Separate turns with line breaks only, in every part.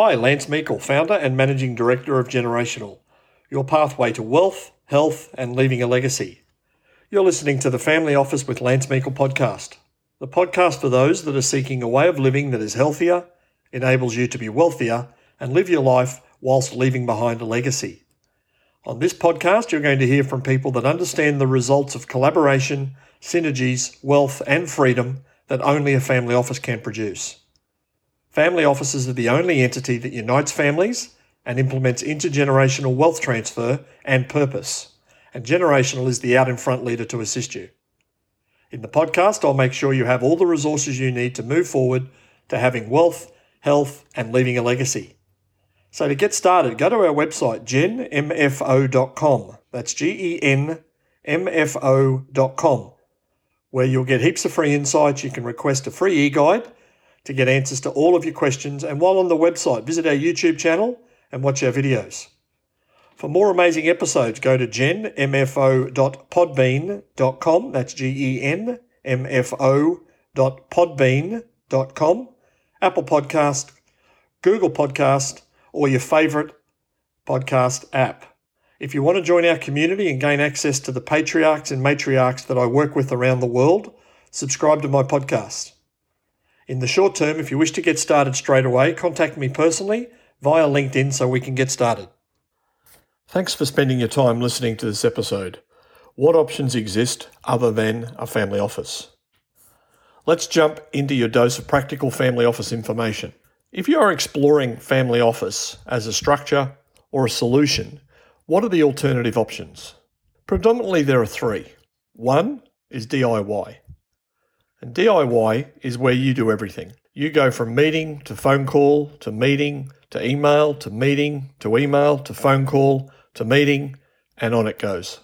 Hi, Lance Meikle, founder and managing director of Generational, your pathway to wealth, health, and leaving a legacy. You're listening to the Family Office with Lance Meikle podcast, the podcast for those that are seeking a way of living that is healthier, enables you to be wealthier, and live your life whilst leaving behind a legacy. On this podcast, you're going to hear from people that understand the results of collaboration, synergies, wealth, and freedom that only a family office can produce. Family offices are the only entity that unites families and implements intergenerational wealth transfer and purpose. And Generational is the out in front leader to assist you. In the podcast, I'll make sure you have all the resources you need to move forward to having wealth, health, and leaving a legacy. So to get started, go to our website, genmfo.com. That's G E N M F O.com, where you'll get heaps of free insights. You can request a free e guide to get answers to all of your questions. And while on the website, visit our YouTube channel and watch our videos. For more amazing episodes, go to genmfo.podbean.com. That's G E N M F O.podbean.com, Apple Podcast, Google Podcast, or your favourite podcast app. If you want to join our community and gain access to the patriarchs and matriarchs that I work with around the world, subscribe to my podcast. In the short term, if you wish to get started straight away, contact me personally via LinkedIn so we can get started. Thanks for spending your time listening to this episode. What options exist other than a family office? Let's jump into your dose of practical family office information. If you are exploring family office as a structure or a solution, what are the alternative options? Predominantly, there are three. One is DIY. And DIY is where you do everything. You go from meeting to phone call to meeting to email to meeting to email to phone call to meeting, and on it goes.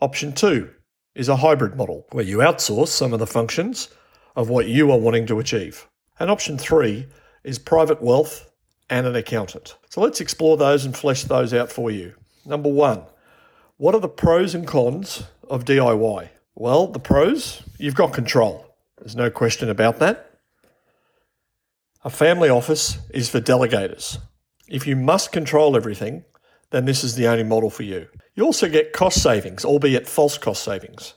Option two is a hybrid model where you outsource some of the functions of what you are wanting to achieve. And option three is private wealth and an accountant. So let's explore those and flesh those out for you. Number one, what are the pros and cons of DIY? Well, the pros, you've got control. There's no question about that. A family office is for delegators. If you must control everything, then this is the only model for you. You also get cost savings, albeit false cost savings,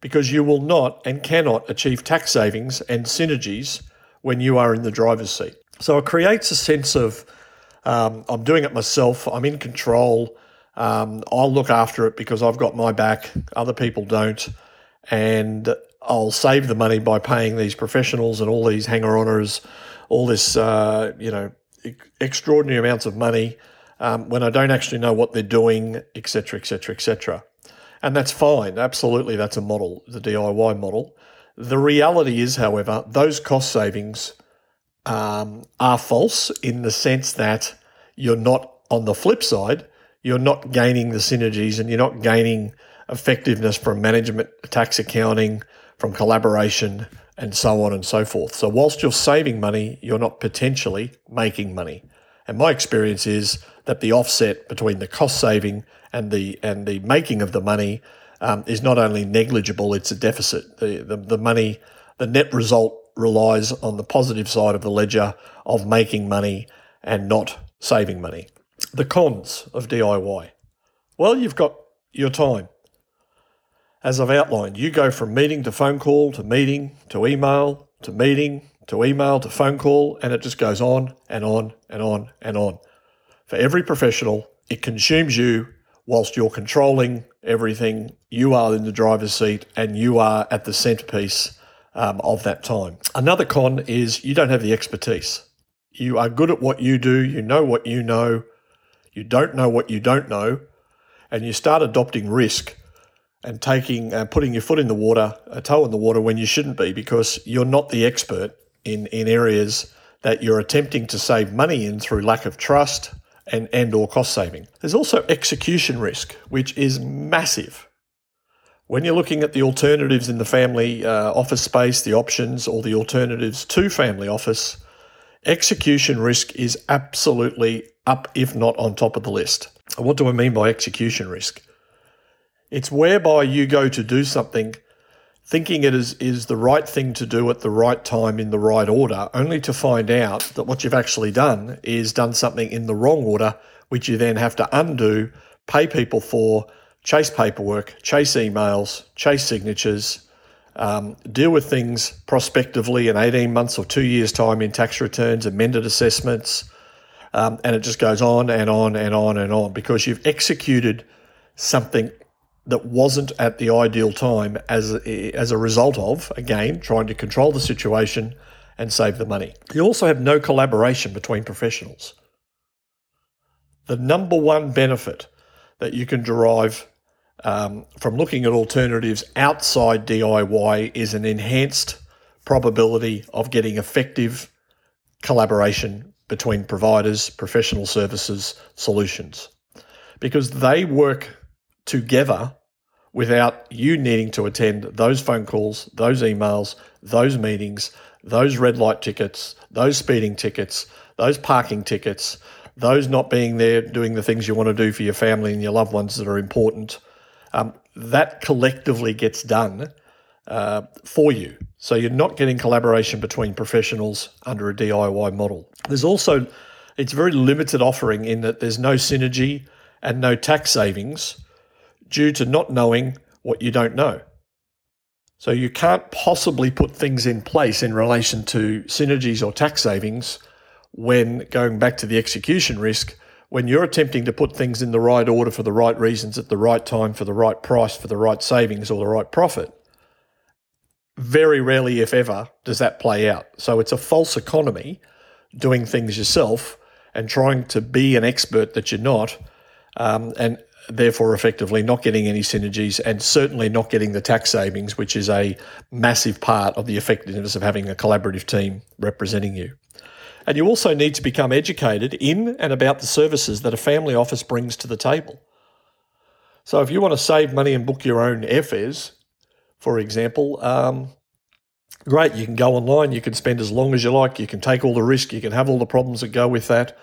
because you will not and cannot achieve tax savings and synergies when you are in the driver's seat. So it creates a sense of um, I'm doing it myself, I'm in control, um, I'll look after it because I've got my back, other people don't and I'll save the money by paying these professionals and all these hanger oners, all this, uh, you know, extraordinary amounts of money um, when I don't actually know what they're doing, etc., etc., etc. And that's fine. Absolutely, that's a model, the DIY model. The reality is, however, those cost savings um, are false in the sense that you're not, on the flip side, you're not gaining the synergies and you're not gaining effectiveness from management, tax accounting, from collaboration, and so on and so forth. So, whilst you're saving money, you're not potentially making money. And my experience is that the offset between the cost saving and the and the making of the money um, is not only negligible; it's a deficit. The, the the money, the net result relies on the positive side of the ledger of making money and not saving money. The cons of DIY. Well, you've got your time. As I've outlined, you go from meeting to phone call to meeting to email to meeting to email to phone call, and it just goes on and on and on and on. For every professional, it consumes you whilst you're controlling everything. You are in the driver's seat and you are at the centerpiece um, of that time. Another con is you don't have the expertise. You are good at what you do, you know what you know, you don't know what you don't know, and you start adopting risk and taking uh, putting your foot in the water, a toe in the water when you shouldn't be, because you're not the expert in in areas that you're attempting to save money in through lack of trust and and or cost saving. There's also execution risk, which is massive. When you're looking at the alternatives in the family uh, office space, the options or the alternatives to family office, execution risk is absolutely up, if not on top of the list. What do I mean by execution risk? It's whereby you go to do something thinking it is, is the right thing to do at the right time in the right order, only to find out that what you've actually done is done something in the wrong order, which you then have to undo, pay people for, chase paperwork, chase emails, chase signatures, um, deal with things prospectively in 18 months or two years' time in tax returns, amended assessments, um, and it just goes on and on and on and on because you've executed something that wasn't at the ideal time as a, as a result of, again, trying to control the situation and save the money. You also have no collaboration between professionals. The number one benefit that you can derive um, from looking at alternatives outside DIY is an enhanced probability of getting effective collaboration between providers, professional services, solutions, because they work together without you needing to attend those phone calls, those emails, those meetings, those red light tickets, those speeding tickets, those parking tickets, those not being there doing the things you want to do for your family and your loved ones that are important. Um, that collectively gets done uh, for you. So you're not getting collaboration between professionals under a DIY model. There's also, it's very limited offering in that there's no synergy and no tax savings due to not knowing what you don't know. So you can't possibly put things in place in relation to synergies or tax savings when going back to the execution risk, when you're attempting to put things in the right order for the right reasons at the right time for the right price for the right savings or the right profit. Very rarely, if ever, does that play out. So it's a false economy doing things yourself and trying to be an expert that you're not. Um, and therefore effectively not getting any synergies and certainly not getting the tax savings, which is a massive part of the effectiveness of having a collaborative team representing you. And you also need to become educated in and about the services that a family office brings to the table. So if you want to save money and book your own airfares, for example, um, great, you can go online, you can spend as long as you like, you can take all the risk, you can have all the problems that go with that.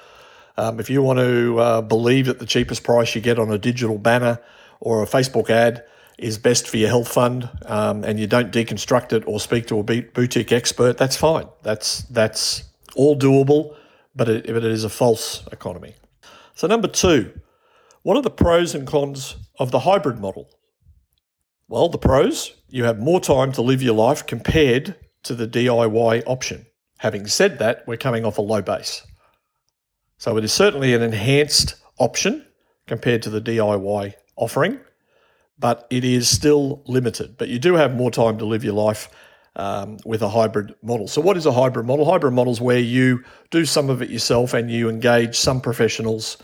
Um, if you want to uh, believe that the cheapest price you get on a digital banner or a Facebook ad is best for your health fund, um, and you don't deconstruct it or speak to a boutique expert, that's fine. That's that's all doable, but it, but it is a false economy. So number two, what are the pros and cons of the hybrid model? Well, the pros, you have more time to live your life compared to the DIY option. Having said that, we're coming off a low base. So it is certainly an enhanced option compared to the DIY offering, but it is still limited. But you do have more time to live your life um, with a hybrid model. So, what is a hybrid model? Hybrid models where you do some of it yourself and you engage some professionals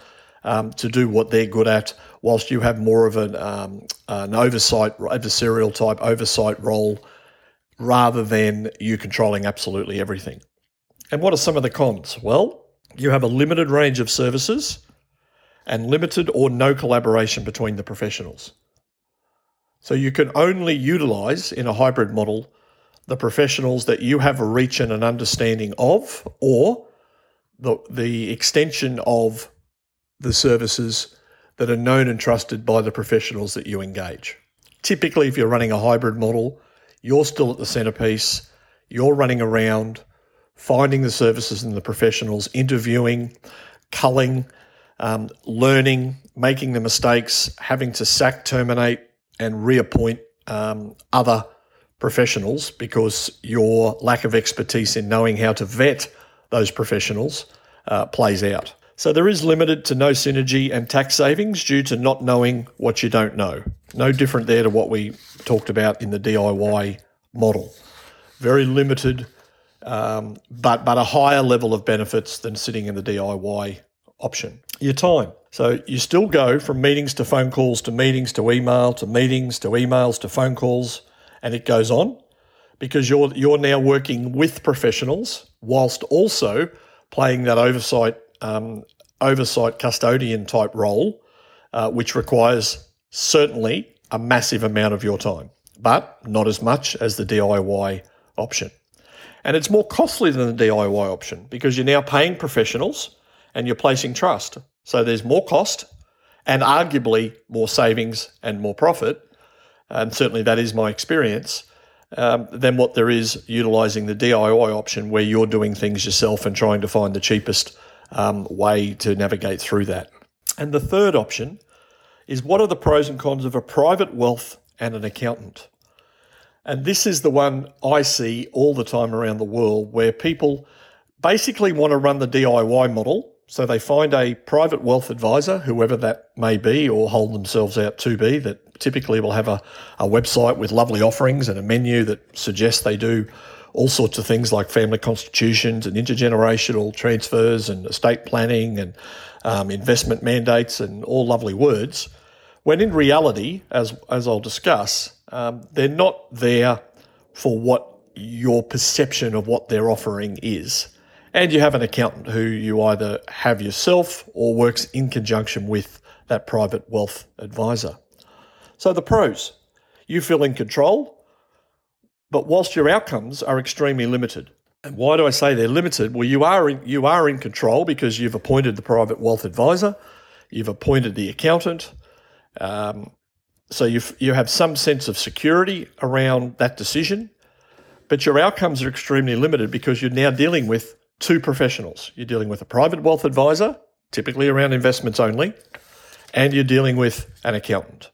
um, to do what they're good at, whilst you have more of an, um, an oversight, adversarial type oversight role rather than you controlling absolutely everything. And what are some of the cons? Well, you have a limited range of services and limited or no collaboration between the professionals. So you can only utilize in a hybrid model the professionals that you have a reach and an understanding of, or the, the extension of the services that are known and trusted by the professionals that you engage. Typically, if you're running a hybrid model, you're still at the centerpiece, you're running around, finding the services and the professionals, interviewing, culling, um, learning, making the mistakes, having to sack, terminate, and reappoint um, other professionals because your lack of expertise in knowing how to vet those professionals uh, plays out. So there is limited to no synergy and tax savings due to not knowing what you don't know. No different there to what we talked about in the DIY model. Very limited um, but but a higher level of benefits than sitting in the DIY option. Your time. So you still go from meetings to phone calls to meetings to email to meetings to emails to phone calls, and it goes on because you're you're now working with professionals whilst also playing that oversight um, oversight custodian type role, uh, which requires certainly a massive amount of your time, but not as much as the DIY option. And it's more costly than the DIY option because you're now paying professionals and you're placing trust. So there's more cost and arguably more savings and more profit. And certainly that is my experience. um, than what there is utilizing the DIY option where you're doing things yourself and trying to find the cheapest um, way to navigate through that. And the third option is what are the pros and cons of a private wealth and an accountant? And this is the one I see all the time around the world where people basically want to run the DIY model. So they find a private wealth advisor, whoever that may be, or hold themselves out to be, that typically will have a, a website with lovely offerings and a menu that suggests they do all sorts of things like family constitutions and intergenerational transfers and estate planning and um, investment mandates and all lovely words. When in reality, as, as I'll discuss, um, they're not there for what your perception of what they're offering is. And you have an accountant who you either have yourself or works in conjunction with that private wealth advisor. So the pros you feel in control, but whilst your outcomes are extremely limited. And why do I say they're limited? Well, you are in, you are in control because you've appointed the private wealth advisor, you've appointed the accountant, um, so you you have some sense of security around that decision, but your outcomes are extremely limited because you're now dealing with two professionals. You're dealing with a private wealth advisor, typically around investments only, and you're dealing with an accountant.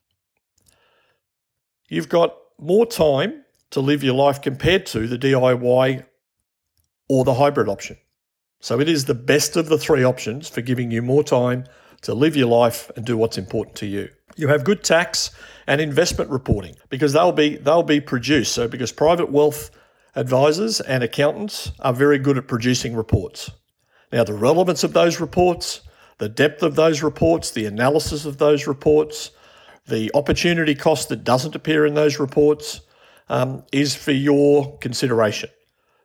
You've got more time to live your life compared to the DIY or the hybrid option. So it is the best of the three options for giving you more time to live your life and do what's important to you. You have good tax and investment reporting because they'll be they'll be produced. So because private wealth advisors and accountants are very good at producing reports. Now the relevance of those reports, the depth of those reports, the analysis of those reports, the opportunity cost that doesn't appear in those reports um, is for your consideration.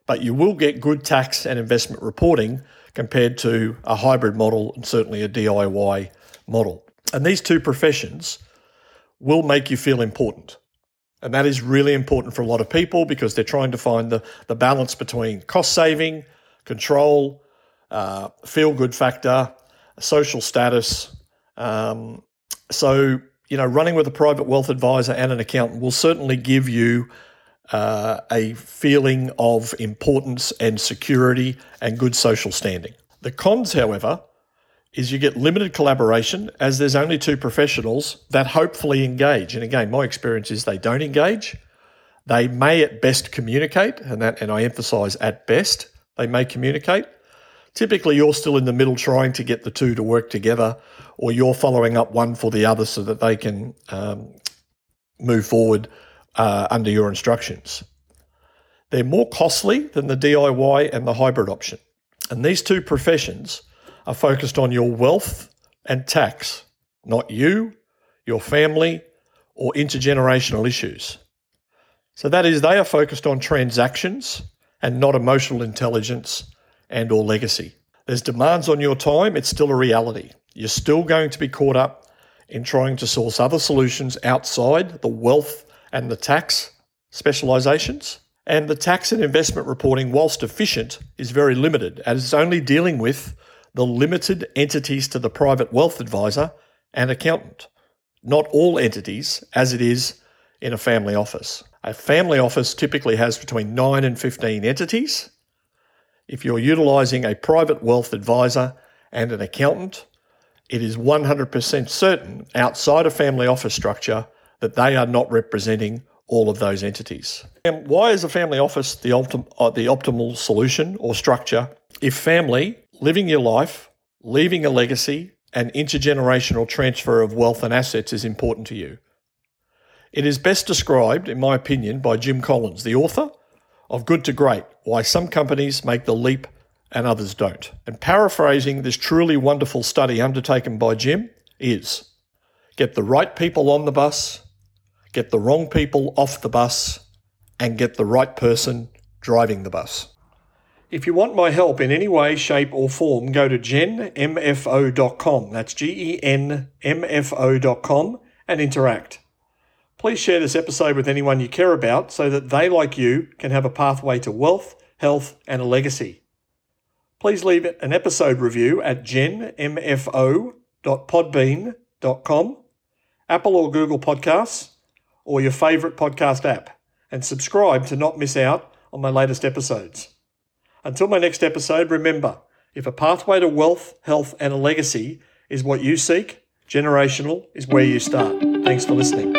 But you will get good tax and investment reporting compared to a hybrid model and certainly a DIY model. And these two professions will make you feel important. And that is really important for a lot of people because they're trying to find the, the balance between cost saving, control, uh, feel good factor, social status. Um, so, you know, running with a private wealth advisor and an accountant will certainly give you uh, a feeling of importance and security and good social standing. The cons, however, is you get limited collaboration as there's only two professionals that hopefully engage. And again, my experience is they don't engage. They may at best communicate, and that and I emphasize at best, they may communicate. Typically you're still in the middle trying to get the two to work together, or you're following up one for the other so that they can um, move forward uh, under your instructions. They're more costly than the DIY and the hybrid option. And these two professions are focused on your wealth and tax, not you, your family, or intergenerational issues. So that is they are focused on transactions and not emotional intelligence and or legacy. There's demands on your time, it's still a reality. You're still going to be caught up in trying to source other solutions outside the wealth and the tax specializations. And the tax and investment reporting, whilst efficient, is very limited as it's only dealing with the limited entities to the private wealth advisor and accountant, not all entities as it is in a family office. A family office typically has between 9 and 15 entities. If you're utilizing a private wealth advisor and an accountant, it is 100% certain outside a family office structure that they are not representing all of those entities. And why is a family office the, uh, the optimal solution or structure if family living your life, leaving a legacy, and intergenerational transfer of wealth and assets is important to you. It is best described, in my opinion, by Jim Collins, the author of Good to Great Why Some Companies Make the Leap and Others Don't. And paraphrasing this truly wonderful study undertaken by Jim is get the right people on the bus, get the wrong people off the bus, and get the right person driving the bus. If you want my help in any way, shape, or form, go to genmfo.com. That's G E N M F O.com and interact. Please share this episode with anyone you care about so that they, like you, can have a pathway to wealth, health, and a legacy. Please leave an episode review at genmfo.podbean.com, Apple or Google Podcasts, or your favourite podcast app. and subscribe to not miss out on my latest episodes. Until my next episode, remember if a pathway to wealth, health, and a legacy is what you seek, generational is where you start. Thanks for listening.